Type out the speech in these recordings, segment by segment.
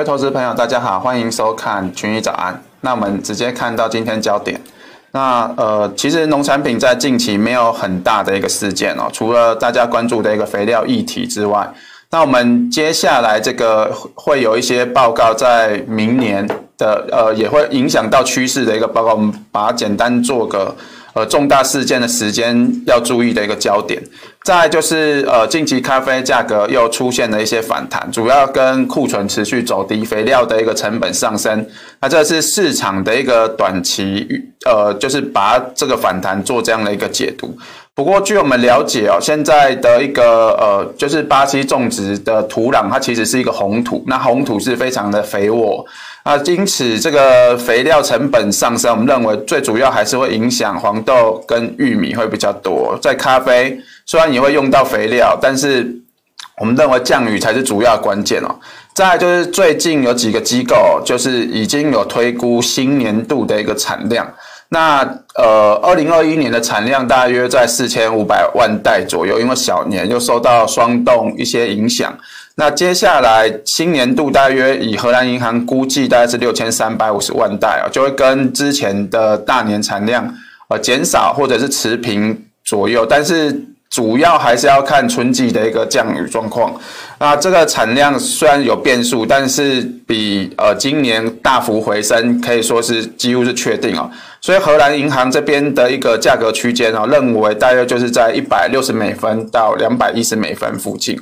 各位投资朋友，大家好，欢迎收看群益早安。那我们直接看到今天焦点。那呃，其实农产品在近期没有很大的一个事件哦，除了大家关注的一个肥料议题之外，那我们接下来这个会有一些报告在明年的呃，也会影响到趋势的一个报告，我们把它简单做个。呃，重大事件的时间要注意的一个焦点，再就是呃，近期咖啡价格又出现了一些反弹，主要跟库存持续走低、肥料的一个成本上升，那这是市场的一个短期呃，就是把这个反弹做这样的一个解读。不过据我们了解哦，现在的一个呃，就是巴西种植的土壤，它其实是一个红土，那红土是非常的肥沃。啊，因此这个肥料成本上升，我们认为最主要还是会影响黄豆跟玉米会比较多。在咖啡虽然也会用到肥料，但是我们认为降雨才是主要关键哦。再就是最近有几个机构就是已经有推估新年度的一个产量。那呃，二零二一年的产量大约在四千五百万袋左右，因为小年又受到霜冻一些影响。那接下来新年度大约以荷兰银行估计大概是六千三百五十万袋啊，就会跟之前的大年产量呃减少或者是持平左右，但是。主要还是要看春季的一个降雨状况。那这个产量虽然有变数，但是比呃今年大幅回升，可以说是几乎是确定哦。所以荷兰银行这边的一个价格区间哦，认为大约就是在一百六十美分到两百一十美分附近。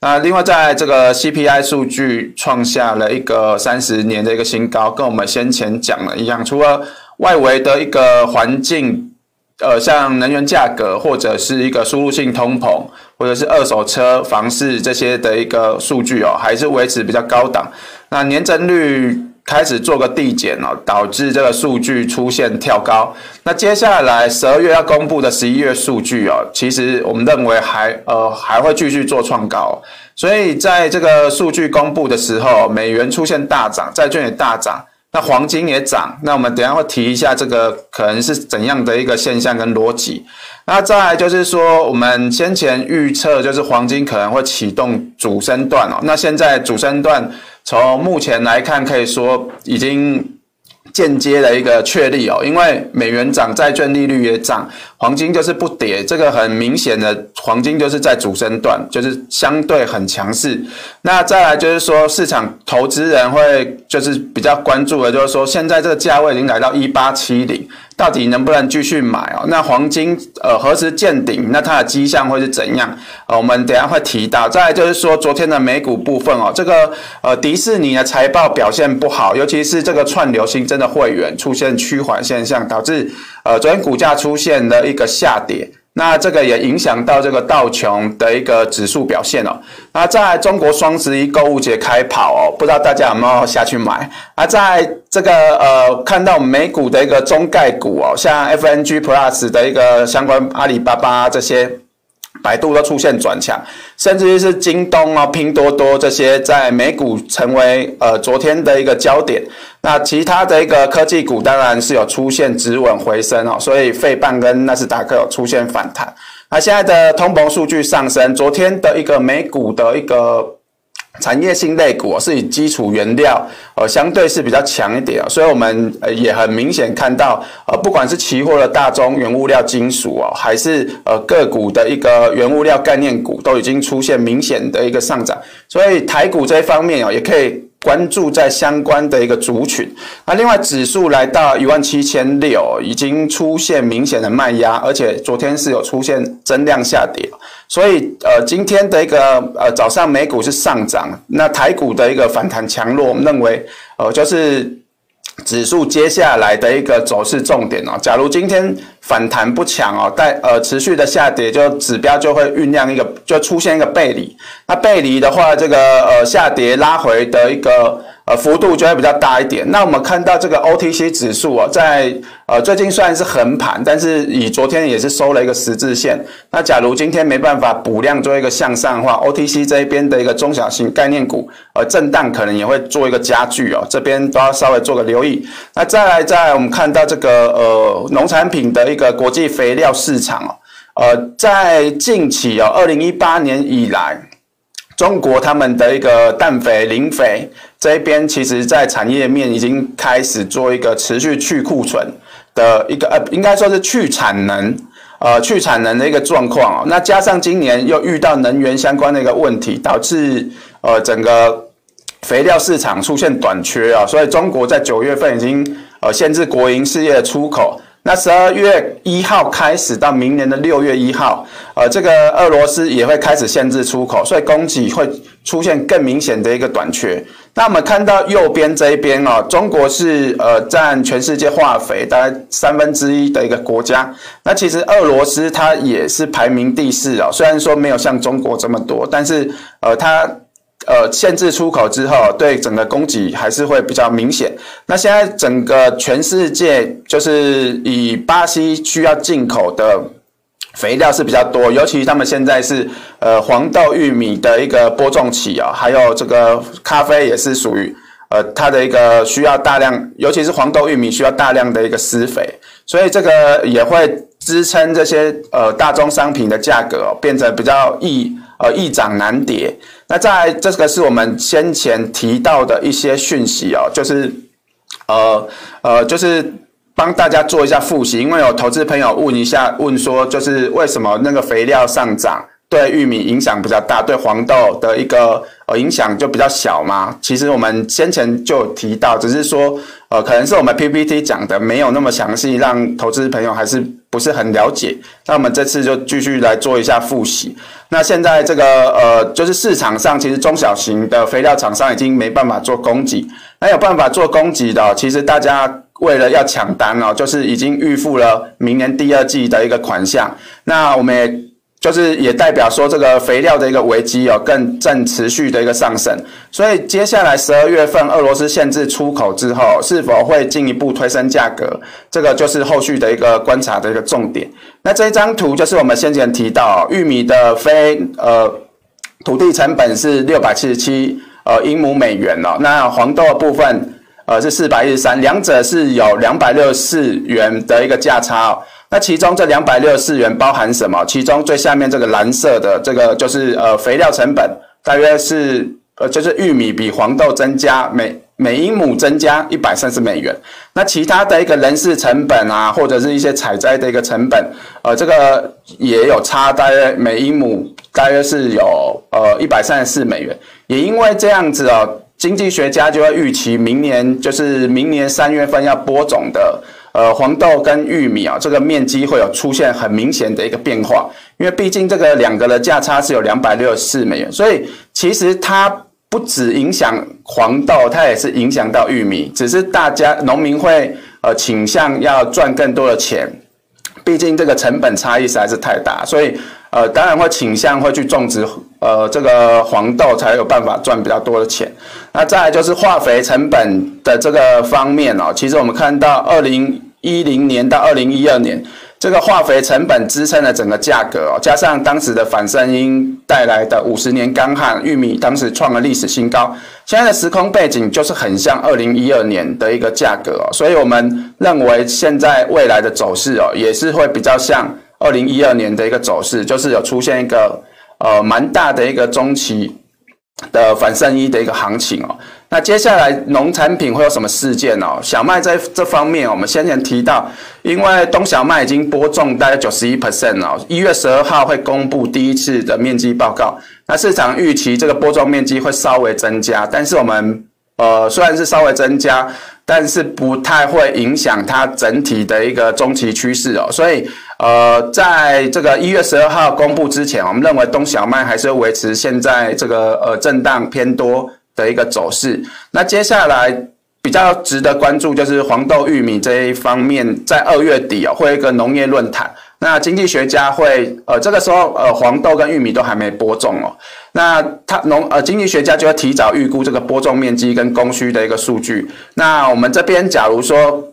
那另外在这个 CPI 数据创下了一个三十年的一个新高，跟我们先前讲的一样，除了外围的一个环境。呃，像能源价格或者是一个输入性通膨，或者是二手车、房市这些的一个数据哦，还是维持比较高档。那年增率开始做个递减哦，导致这个数据出现跳高。那接下来十二月要公布的十一月数据哦，其实我们认为还呃还会继续做创高。所以在这个数据公布的时候，美元出现大涨，债券也大涨。那黄金也涨，那我们等下会提一下这个可能是怎样的一个现象跟逻辑。那再来就是说，我们先前预测就是黄金可能会启动主升段哦。那现在主升段从目前来看，可以说已经。间接的一个确立哦，因为美元涨，债券利率也涨，黄金就是不跌，这个很明显的，黄金就是在主升段，就是相对很强势。那再来就是说，市场投资人会就是比较关注的，就是说现在这个价位已经来到一八七零。到底能不能继续买哦？那黄金呃何时见顶？那它的迹象会是怎样？呃，我们等下会提到。再来就是说昨天的美股部分哦，这个呃迪士尼的财报表现不好，尤其是这个串流新增的会员出现趋缓现象，导致呃昨天股价出现了一个下跌。那这个也影响到这个道琼的一个指数表现哦。那在中国双十一购物节开跑哦，不知道大家有没有下去买？而在这个呃，看到美股的一个中概股哦，像 FNG Plus 的一个相关阿里巴巴这些。百度都出现转强，甚至于是京东啊、拼多多这些在美股成为呃昨天的一个焦点。那其他的一个科技股当然是有出现止稳回升哦，所以费半跟纳斯达克有出现反弹。那现在的通膨数据上升，昨天的一个美股的一个。产业性类股是以基础原料，呃，相对是比较强一点，所以我们呃也很明显看到，呃，不管是期货的大宗原物料金属哦，还是呃个股的一个原物料概念股，都已经出现明显的一个上涨，所以台股这一方面哦，也可以。关注在相关的一个族群，那另外指数来到一万七千六，已经出现明显的卖压，而且昨天是有出现增量下跌，所以呃今天的一个呃早上美股是上涨，那台股的一个反弹强弱，我们认为呃就是。指数接下来的一个走势重点哦，假如今天反弹不强哦，但呃持续的下跌，就指标就会酝酿一个，就出现一个背离。那背离的话，这个呃下跌拉回的一个。呃，幅度就会比较大一点。那我们看到这个 OTC 指数啊，在呃最近虽然是横盘，但是以昨天也是收了一个十字线。那假如今天没办法补量做一个向上的话，OTC 这一边的一个中小型概念股，呃，震荡可能也会做一个加剧哦。这边都要稍微做个留意。那再来，再来我们看到这个呃农产品的一一个国际肥料市场哦，呃，在近期哦，二零一八年以来。中国他们的一个氮肥、磷肥这一边，其实在产业面已经开始做一个持续去库存的一个呃，应该说是去产能，呃，去产能的一个状况哦。那加上今年又遇到能源相关的一个问题，导致呃整个肥料市场出现短缺啊，所以中国在九月份已经呃限制国营事业的出口。那十二月一号开始到明年的六月一号，呃，这个俄罗斯也会开始限制出口，所以供给会出现更明显的一个短缺。那我们看到右边这一边哦，中国是呃占全世界化肥大概三分之一的一个国家。那其实俄罗斯它也是排名第四哦，虽然说没有像中国这么多，但是呃它。呃，限制出口之后，对整个供给还是会比较明显。那现在整个全世界就是以巴西需要进口的肥料是比较多，尤其他们现在是呃黄豆、玉米的一个播种期啊，还有这个咖啡也是属于呃它的一个需要大量，尤其是黄豆、玉米需要大量的一个施肥，所以这个也会支撑这些呃大宗商品的价格，变成比较易。呃，易涨难跌。那在这个是我们先前提到的一些讯息哦，就是呃呃，就是帮大家做一下复习，因为有投资朋友问一下，问说就是为什么那个肥料上涨对玉米影响比较大，对黄豆的一个呃影响就比较小嘛？其实我们先前就提到，只是说呃，可能是我们 PPT 讲的没有那么详细，让投资朋友还是不是很了解。那我们这次就继续来做一下复习。那现在这个呃，就是市场上其实中小型的肥料厂商已经没办法做供给，那有办法做供给的，其实大家为了要抢单哦，就是已经预付了明年第二季的一个款项。那我们也就是也代表说，这个肥料的一个危机哦，更正持续的一个上升。所以接下来十二月份俄罗斯限制出口之后，是否会进一步推升价格？这个就是后续的一个观察的一个重点。那这张图就是我们先前提到，玉米的非呃土地成本是六百七十七呃英亩美元哦，那黄豆的部分呃是四百一十三，两者是有两百六十四元的一个价差哦。那其中这两百六十四元包含什么？其中最下面这个蓝色的这个就是呃肥料成本，大约是呃就是玉米比黄豆增加每每英亩增加一百三十美元。那其他的一个人事成本啊，或者是一些采摘的一个成本，呃这个也有差，大约每英亩大约是有呃一百三十四美元。也因为这样子哦，经济学家就会预期明年就是明年三月份要播种的。呃，黄豆跟玉米啊，这个面积会有出现很明显的一个变化，因为毕竟这个两个的价差是有两百六十四美元，所以其实它不只影响黄豆，它也是影响到玉米，只是大家农民会呃倾向要赚更多的钱，毕竟这个成本差异实在是太大，所以呃当然会倾向会去种植呃这个黄豆，才有办法赚比较多的钱。那再来就是化肥成本的这个方面哦，其实我们看到二零。一零年到二零一二年，这个化肥成本支撑了整个价格哦，加上当时的反圣婴带来的五十年干旱，玉米当时创了历史新高。现在的时空背景就是很像二零一二年的一个价格哦，所以我们认为现在未来的走势哦，也是会比较像二零一二年的一个走势，就是有出现一个呃蛮大的一个中期的反圣婴的一个行情哦。那接下来农产品会有什么事件呢？小麦在这方面，我们先前提到，因为冬小麦已经播种大概九十一 percent 哦，一月十二号会公布第一次的面积报告。那市场预期这个播种面积会稍微增加，但是我们呃虽然是稍微增加，但是不太会影响它整体的一个中期趋势哦。所以呃，在这个一月十二号公布之前，我们认为冬小麦还是会维持现在这个呃震荡偏多。的一个走势，那接下来比较值得关注就是黄豆、玉米这一方面，在二月底哦会有一个农业论坛，那经济学家会呃这个时候呃黄豆跟玉米都还没播种哦，那他农呃经济学家就会提早预估这个播种面积跟供需的一个数据，那我们这边假如说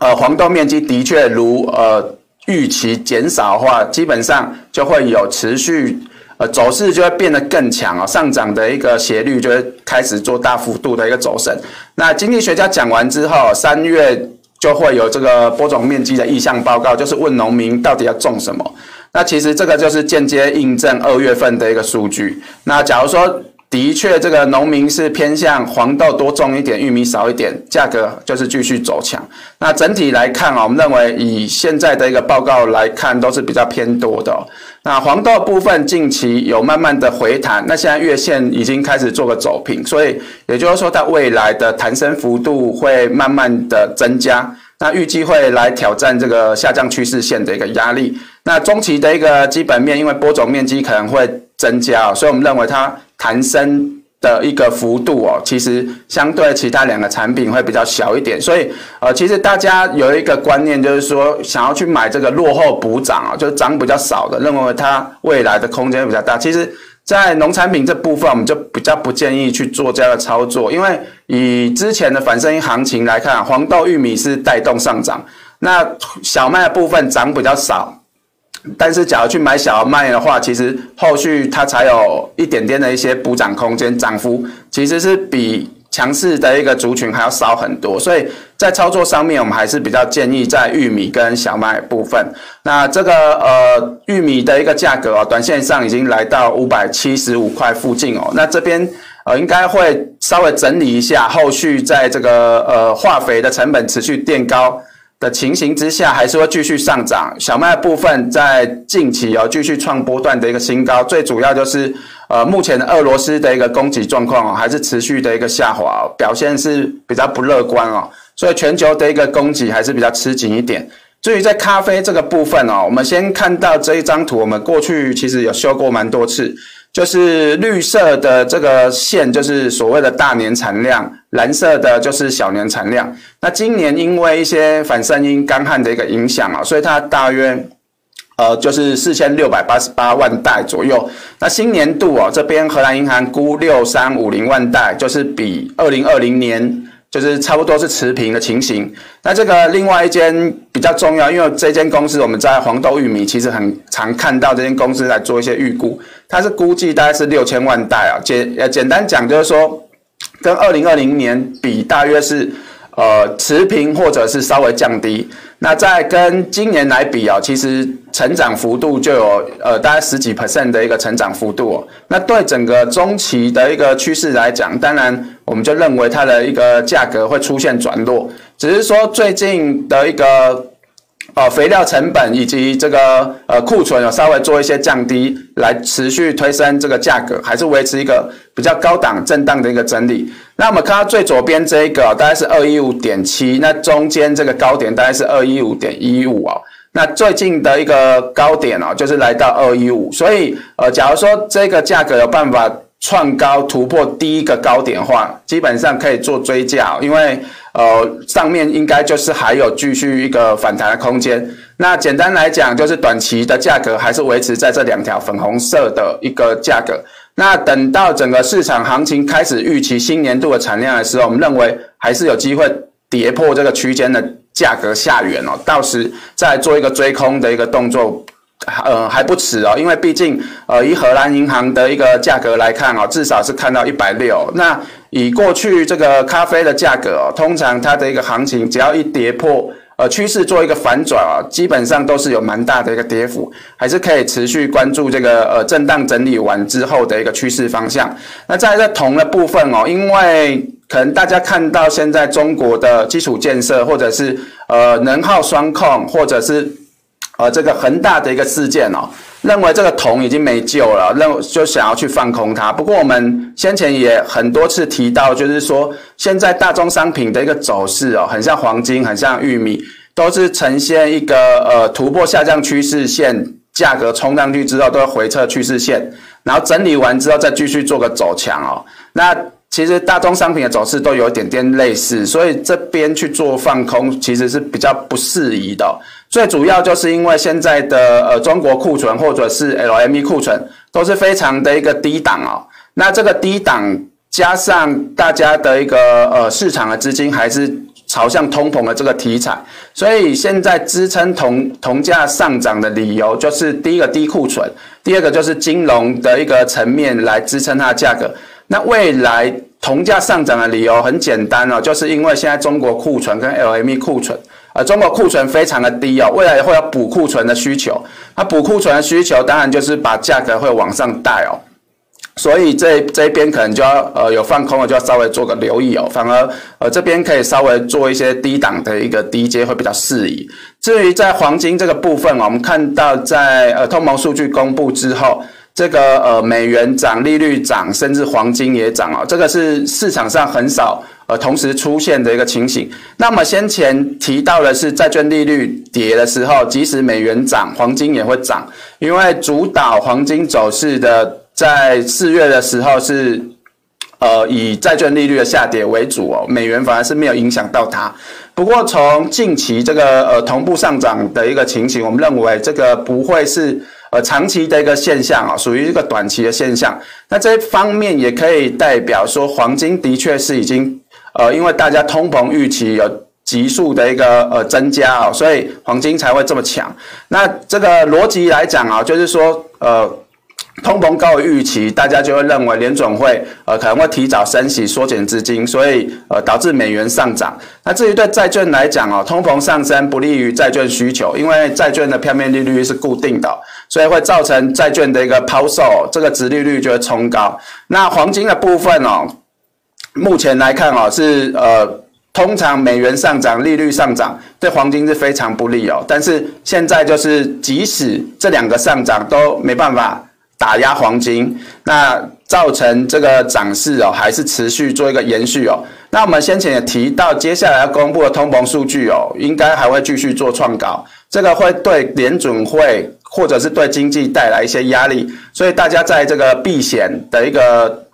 呃黄豆面积的确如呃预期减少的话，基本上就会有持续。呃，走势就会变得更强哦，上涨的一个斜率就会开始做大幅度的一个走升。那经济学家讲完之后，三月就会有这个播种面积的意向报告，就是问农民到底要种什么。那其实这个就是间接印证二月份的一个数据。那假如说，的确，这个农民是偏向黄豆多种一点，玉米少一点，价格就是继续走强。那整体来看啊，我们认为以现在的一个报告来看，都是比较偏多的。那黄豆部分近期有慢慢的回弹，那现在月线已经开始做个走平，所以也就是说，它未来的弹升幅度会慢慢的增加。那预计会来挑战这个下降趋势线的一个压力。那中期的一个基本面，因为播种面积可能会增加，所以我们认为它。弹升的一个幅度哦，其实相对其他两个产品会比较小一点，所以呃，其实大家有一个观念，就是说想要去买这个落后补涨啊，就是涨比较少的，认为它未来的空间比较大。其实，在农产品这部分，我们就比较不建议去做这样的操作，因为以之前的反声音行情来看，黄豆、玉米是带动上涨，那小麦的部分涨比较少。但是，假如去买小麦的话，其实后续它才有一点点的一些补涨空间，涨幅其实是比强势的一个族群还要少很多。所以在操作上面，我们还是比较建议在玉米跟小麦部分。那这个呃玉米的一个价格哦，短线上已经来到五百七十五块附近哦。那这边呃应该会稍微整理一下，后续在这个呃化肥的成本持续垫高的情形之下，还是会继续上涨。小麦部分在近期有继续创波段的一个新高，最主要就是呃，目前俄罗斯的一个供给状况哦，还是持续的一个下滑，表现是比较不乐观哦。所以全球的一个供给还是比较吃紧一点。至于在咖啡这个部分哦，我们先看到这一张图，我们过去其实有修过蛮多次。就是绿色的这个线，就是所谓的大年产量；蓝色的就是小年产量。那今年因为一些反声音干旱的一个影响啊，所以它大约呃就是四千六百八十八万袋左右。那新年度啊，这边荷兰银行估六三五零万袋，就是比二零二零年。就是差不多是持平的情形。那这个另外一间比较重要，因为这间公司我们在黄豆、玉米其实很常看到这间公司来做一些预估，它是估计大概是六千万袋啊。简呃简单讲就是说，跟二零二零年比，大约是呃持平或者是稍微降低。那再跟今年来比啊，其实成长幅度就有呃大概十几 percent 的一个成长幅度哦。那对整个中期的一个趋势来讲，当然我们就认为它的一个价格会出现转弱，只是说最近的一个。呃，肥料成本以及这个呃库存有稍微做一些降低，来持续推升这个价格，还是维持一个比较高档震荡的一个整理。那我们看到最左边这一个大概是二一五点七，那中间这个高点大概是二一五点一五哦。那最近的一个高点哦，就是来到二一五，所以呃，假如说这个价格有办法。创高突破第一个高点的话，基本上可以做追价，因为呃上面应该就是还有继续一个反弹的空间。那简单来讲，就是短期的价格还是维持在这两条粉红色的一个价格。那等到整个市场行情开始预期新年度的产量的时候，我们认为还是有机会跌破这个区间的价格下缘哦，到时再做一个追空的一个动作。呃，还不迟哦，因为毕竟，呃，以荷兰银行的一个价格来看哦，至少是看到一百六。那以过去这个咖啡的价格哦，通常它的一个行情，只要一跌破，呃，趋势做一个反转啊，基本上都是有蛮大的一个跌幅，还是可以持续关注这个呃震荡整理完之后的一个趋势方向。那在这铜的部分哦，因为可能大家看到现在中国的基础建设，或者是呃能耗双控，或者是。呃，这个恒大的一个事件哦，认为这个铜已经没救了，认就想要去放空它。不过我们先前也很多次提到，就是说现在大宗商品的一个走势哦，很像黄金，很像玉米，都是呈现一个呃突破下降趋势线，价格冲上去之后都要回撤趋势线，然后整理完之后再继续做个走强哦。那其实大宗商品的走势都有一点点类似，所以这边去做放空其实是比较不适宜的。最主要就是因为现在的呃中国库存或者是 LME 库存都是非常的一个低档哦，那这个低档加上大家的一个呃市场的资金还是朝向通膨的这个题材，所以现在支撑铜铜价上涨的理由就是第一个低库存，第二个就是金融的一个层面来支撑它的价格。那未来铜价上涨的理由很简单哦，就是因为现在中国库存跟 LME 库存。呃，中国库存非常的低哦，未来也会有补库存的需求。那补库存的需求，当然就是把价格会往上带哦。所以这这边可能就要呃有放空的，就要稍微做个留意哦。反而呃这边可以稍微做一些低档的一个低阶会比较适宜。至于在黄金这个部分，我们看到在呃通膨数据公布之后，这个呃美元涨、利率涨，甚至黄金也涨哦。这个是市场上很少呃同时出现的一个情形。那么先前提到的是债券利率跌的时候，即使美元涨，黄金也会涨，因为主导黄金走势的。在四月的时候是，呃，以债券利率的下跌为主哦，美元反而是没有影响到它。不过从近期这个呃同步上涨的一个情形，我们认为这个不会是呃长期的一个现象啊，属于一个短期的现象。那这一方面也可以代表说，黄金的确是已经呃，因为大家通膨预期有急速的一个呃增加啊，所以黄金才会这么强。那这个逻辑来讲啊，就是说呃。通膨高于预期，大家就会认为联准会呃可能会提早升息缩减资金，所以呃导致美元上涨。那至于对债券来讲哦，通膨上升不利于债券需求，因为债券的票面利率是固定的，所以会造成债券的一个抛售，这个殖利率就会冲高。那黄金的部分哦，目前来看哦是呃通常美元上涨，利率上涨对黄金是非常不利哦。但是现在就是即使这两个上涨都没办法。打压黄金，那造成这个涨势哦，还是持续做一个延续哦。那我们先前也提到，接下来要公布的通膨数据哦，应该还会继续做创高，这个会对联准会或者是对经济带来一些压力，所以大家在这个避险的一个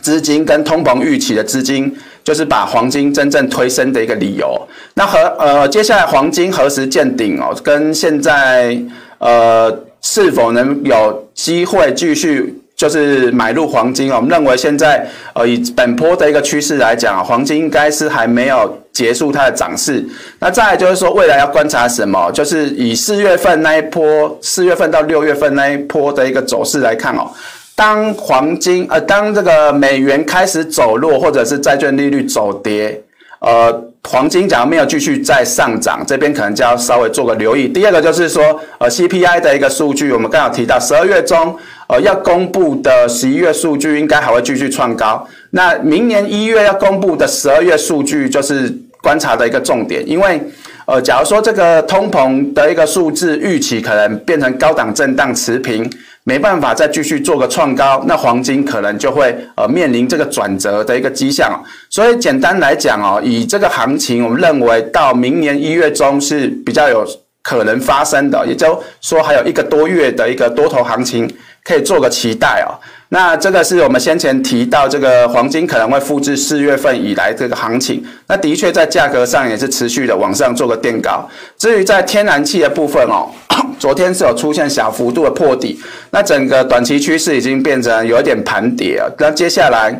资金跟通膨预期的资金，就是把黄金真正推升的一个理由。那和呃，接下来黄金何时见顶哦？跟现在呃。是否能有机会继续就是买入黄金？我们认为现在呃以本波的一个趋势来讲，黄金应该是还没有结束它的涨势。那再就是说，未来要观察什么？就是以四月份那一波，四月份到六月份那一波的一个走势来看哦。当黄金呃当这个美元开始走弱，或者是债券利率走跌，呃。黄金假如没有继续再上涨，这边可能就要稍微做个留意。第二个就是说，呃，CPI 的一个数据，我们刚好提到十二月中，呃，要公布的十一月数据应该还会继续创高。那明年一月要公布的十二月数据就是观察的一个重点，因为，呃，假如说这个通膨的一个数字预期可能变成高档震荡持平。没办法再继续做个创高，那黄金可能就会呃面临这个转折的一个迹象。所以简单来讲哦，以这个行情，我们认为到明年一月中是比较有可能发生的，也就说还有一个多月的一个多头行情可以做个期待哦。那这个是我们先前提到这个黄金可能会复制四月份以来这个行情，那的确在价格上也是持续的往上做个垫高。至于在天然气的部分哦。昨天是有出现小幅度的破底，那整个短期趋势已经变成有一点盘跌了。那接下来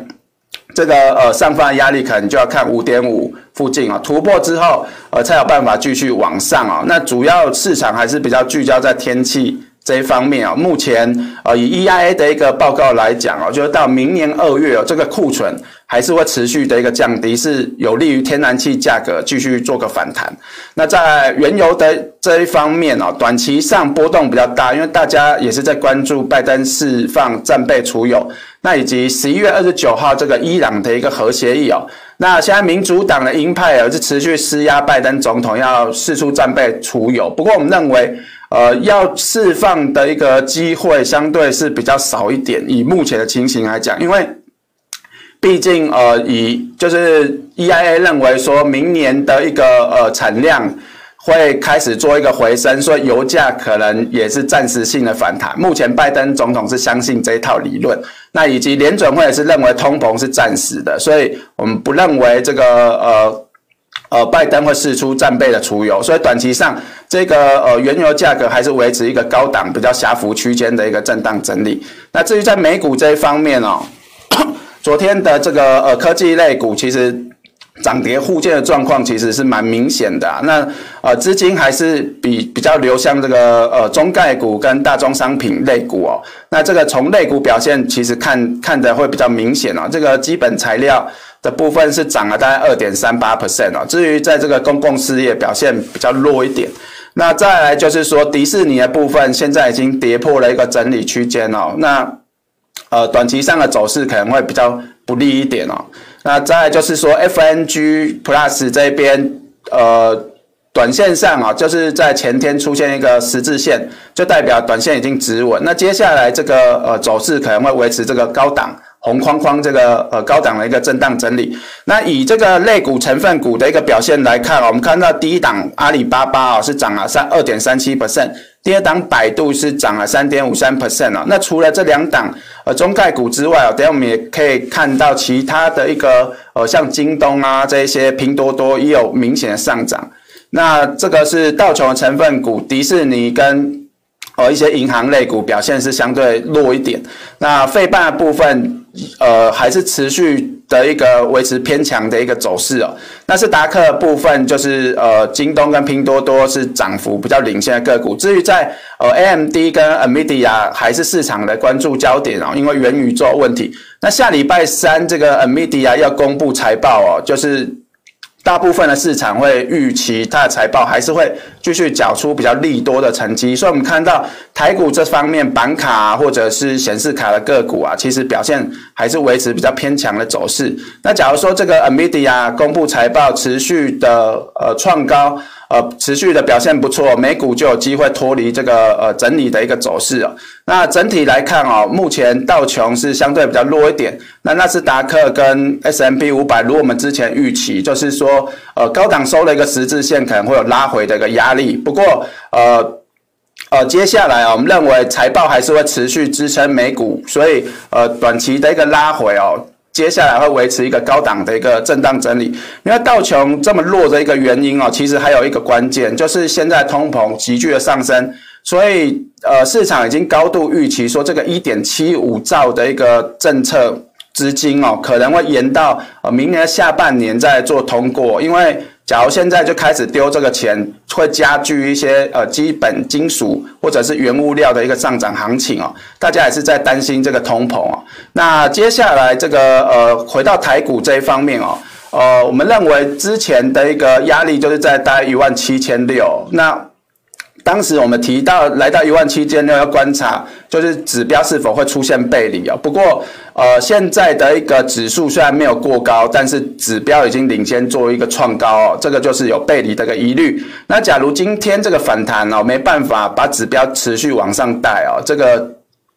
这个呃上方的压力可能就要看五点五附近啊，突破之后呃才有办法继续往上啊。那主要市场还是比较聚焦在天气这一方面啊。目前呃以 EIA 的一个报告来讲哦，就是到明年二月哦，这个库存。还是会持续的一个降低，是有利于天然气价格继续做个反弹。那在原油的这一方面哦，短期上波动比较大，因为大家也是在关注拜登释放战备储油，那以及十一月二十九号这个伊朗的一个核协议哦。那现在民主党的鹰派也是持续施压拜登总统要释出战备储油，不过我们认为，呃，要释放的一个机会相对是比较少一点，以目前的情形来讲，因为。毕竟，呃，以就是 EIA 认为说，明年的一个呃产量会开始做一个回升，所以油价可能也是暂时性的反弹。目前拜登总统是相信这一套理论，那以及联准会也是认为通膨是暂时的，所以我们不认为这个呃呃拜登会试出战备的储油，所以短期上这个呃原油价格还是维持一个高档比较狭幅区间的一个震荡整理。那至于在美股这一方面哦。昨天的这个呃科技类股其实涨跌互见的状况其实是蛮明显的啊。那呃，资金还是比比较流向这个呃中概股跟大宗商品类股哦。那这个从类股表现，其实看看的会比较明显哦。这个基本材料的部分是涨了大概二点三八 percent 哦。至于在这个公共事业表现比较弱一点。那再来就是说迪士尼的部分，现在已经跌破了一个整理区间哦。那呃，短期上的走势可能会比较不利一点哦。那再就是说，FNG Plus 这边，呃，短线上啊，就是在前天出现一个十字线，就代表短线已经止稳。那接下来这个呃走势可能会维持这个高档红框框这个呃高档的一个震荡整理。那以这个类股成分股的一个表现来看啊，我们看到第一档阿里巴巴啊是涨了三二点三七 percent。第二档百度是涨了三点五三 percent 哦，那除了这两档呃中概股之外哦，等下我们也可以看到其他的一个呃像京东啊这一些拼多多也有明显的上涨。那这个是道琼成分股，迪士尼跟呃一些银行类股表现是相对弱一点。那费半的部分呃还是持续。的一个维持偏强的一个走势哦，那是达克部分就是呃，京东跟拼多多是涨幅比较领先的个股。至于在呃 AMD 跟 NVIDIA 还是市场的关注焦点哦，因为元宇宙问题。那下礼拜三这个 NVIDIA 要公布财报哦，就是。大部分的市场会预期它的财报还是会继续缴出比较利多的成绩，所以我们看到台股这方面板卡，或者是显示卡的个股啊，其实表现还是维持比较偏强的走势。那假如说这个 NVIDIA 公布财报持续的呃创高。呃，持续的表现不错，美股就有机会脱离这个呃整理的一个走势哦。那整体来看哦，目前道琼是相对比较弱一点。那纳斯达克跟 S M P 五百，如我们之前预期，就是说呃高档收了一个十字线，可能会有拉回的一个压力。不过呃呃，接下来啊，我们认为财报还是会持续支撑美股，所以呃短期的一个拉回哦。接下来会维持一个高档的一个震荡整理，因为道琼这么弱的一个原因哦，其实还有一个关键，就是现在通膨急剧的上升，所以呃市场已经高度预期说这个一点七五兆的一个政策资金哦，可能会延到呃明年下半年再做通过，因为。假如现在就开始丢这个钱，会加剧一些呃基本金属或者是原物料的一个上涨行情哦。大家也是在担心这个通膨哦。那接下来这个呃回到台股这一方面哦，呃我们认为之前的一个压力就是在大概一万七千六。那当时我们提到来到一万七千六要观察，就是指标是否会出现背离哦。不过，呃，现在的一个指数虽然没有过高，但是指标已经领先做一个创高哦，这个就是有背离的一个疑虑。那假如今天这个反弹哦，没办法把指标持续往上带哦，这个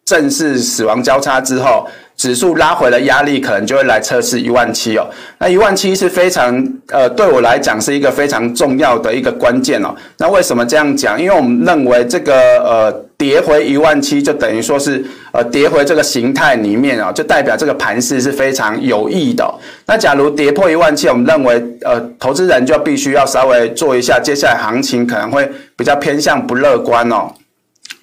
正式死亡交叉之后。指数拉回的压力可能就会来测试一万七哦，那一万七是非常呃，对我来讲是一个非常重要的一个关键哦。那为什么这样讲？因为我们认为这个呃跌回一万七就等于说是呃跌回这个形态里面哦，就代表这个盘势是非常有益的。那假如跌破一万七，我们认为呃投资人就必须要稍微做一下，接下来行情可能会比较偏向不乐观哦。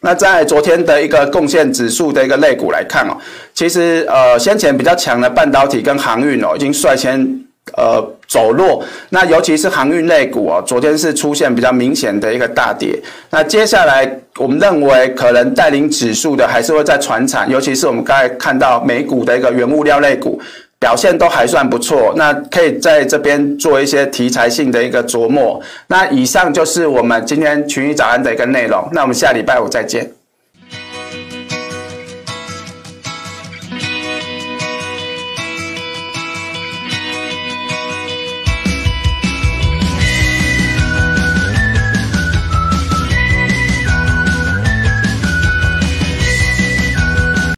那在昨天的一个贡献指数的一个类股来看哦，其实呃先前比较强的半导体跟航运哦，已经率先呃走弱。那尤其是航运类股哦，昨天是出现比较明显的一个大跌。那接下来我们认为可能带领指数的还是会在传产，尤其是我们刚才看到美股的一个原物料类股。表现都还算不错，那可以在这边做一些题材性的一个琢磨。那以上就是我们今天群益早安的一个内容，那我们下礼拜五再见。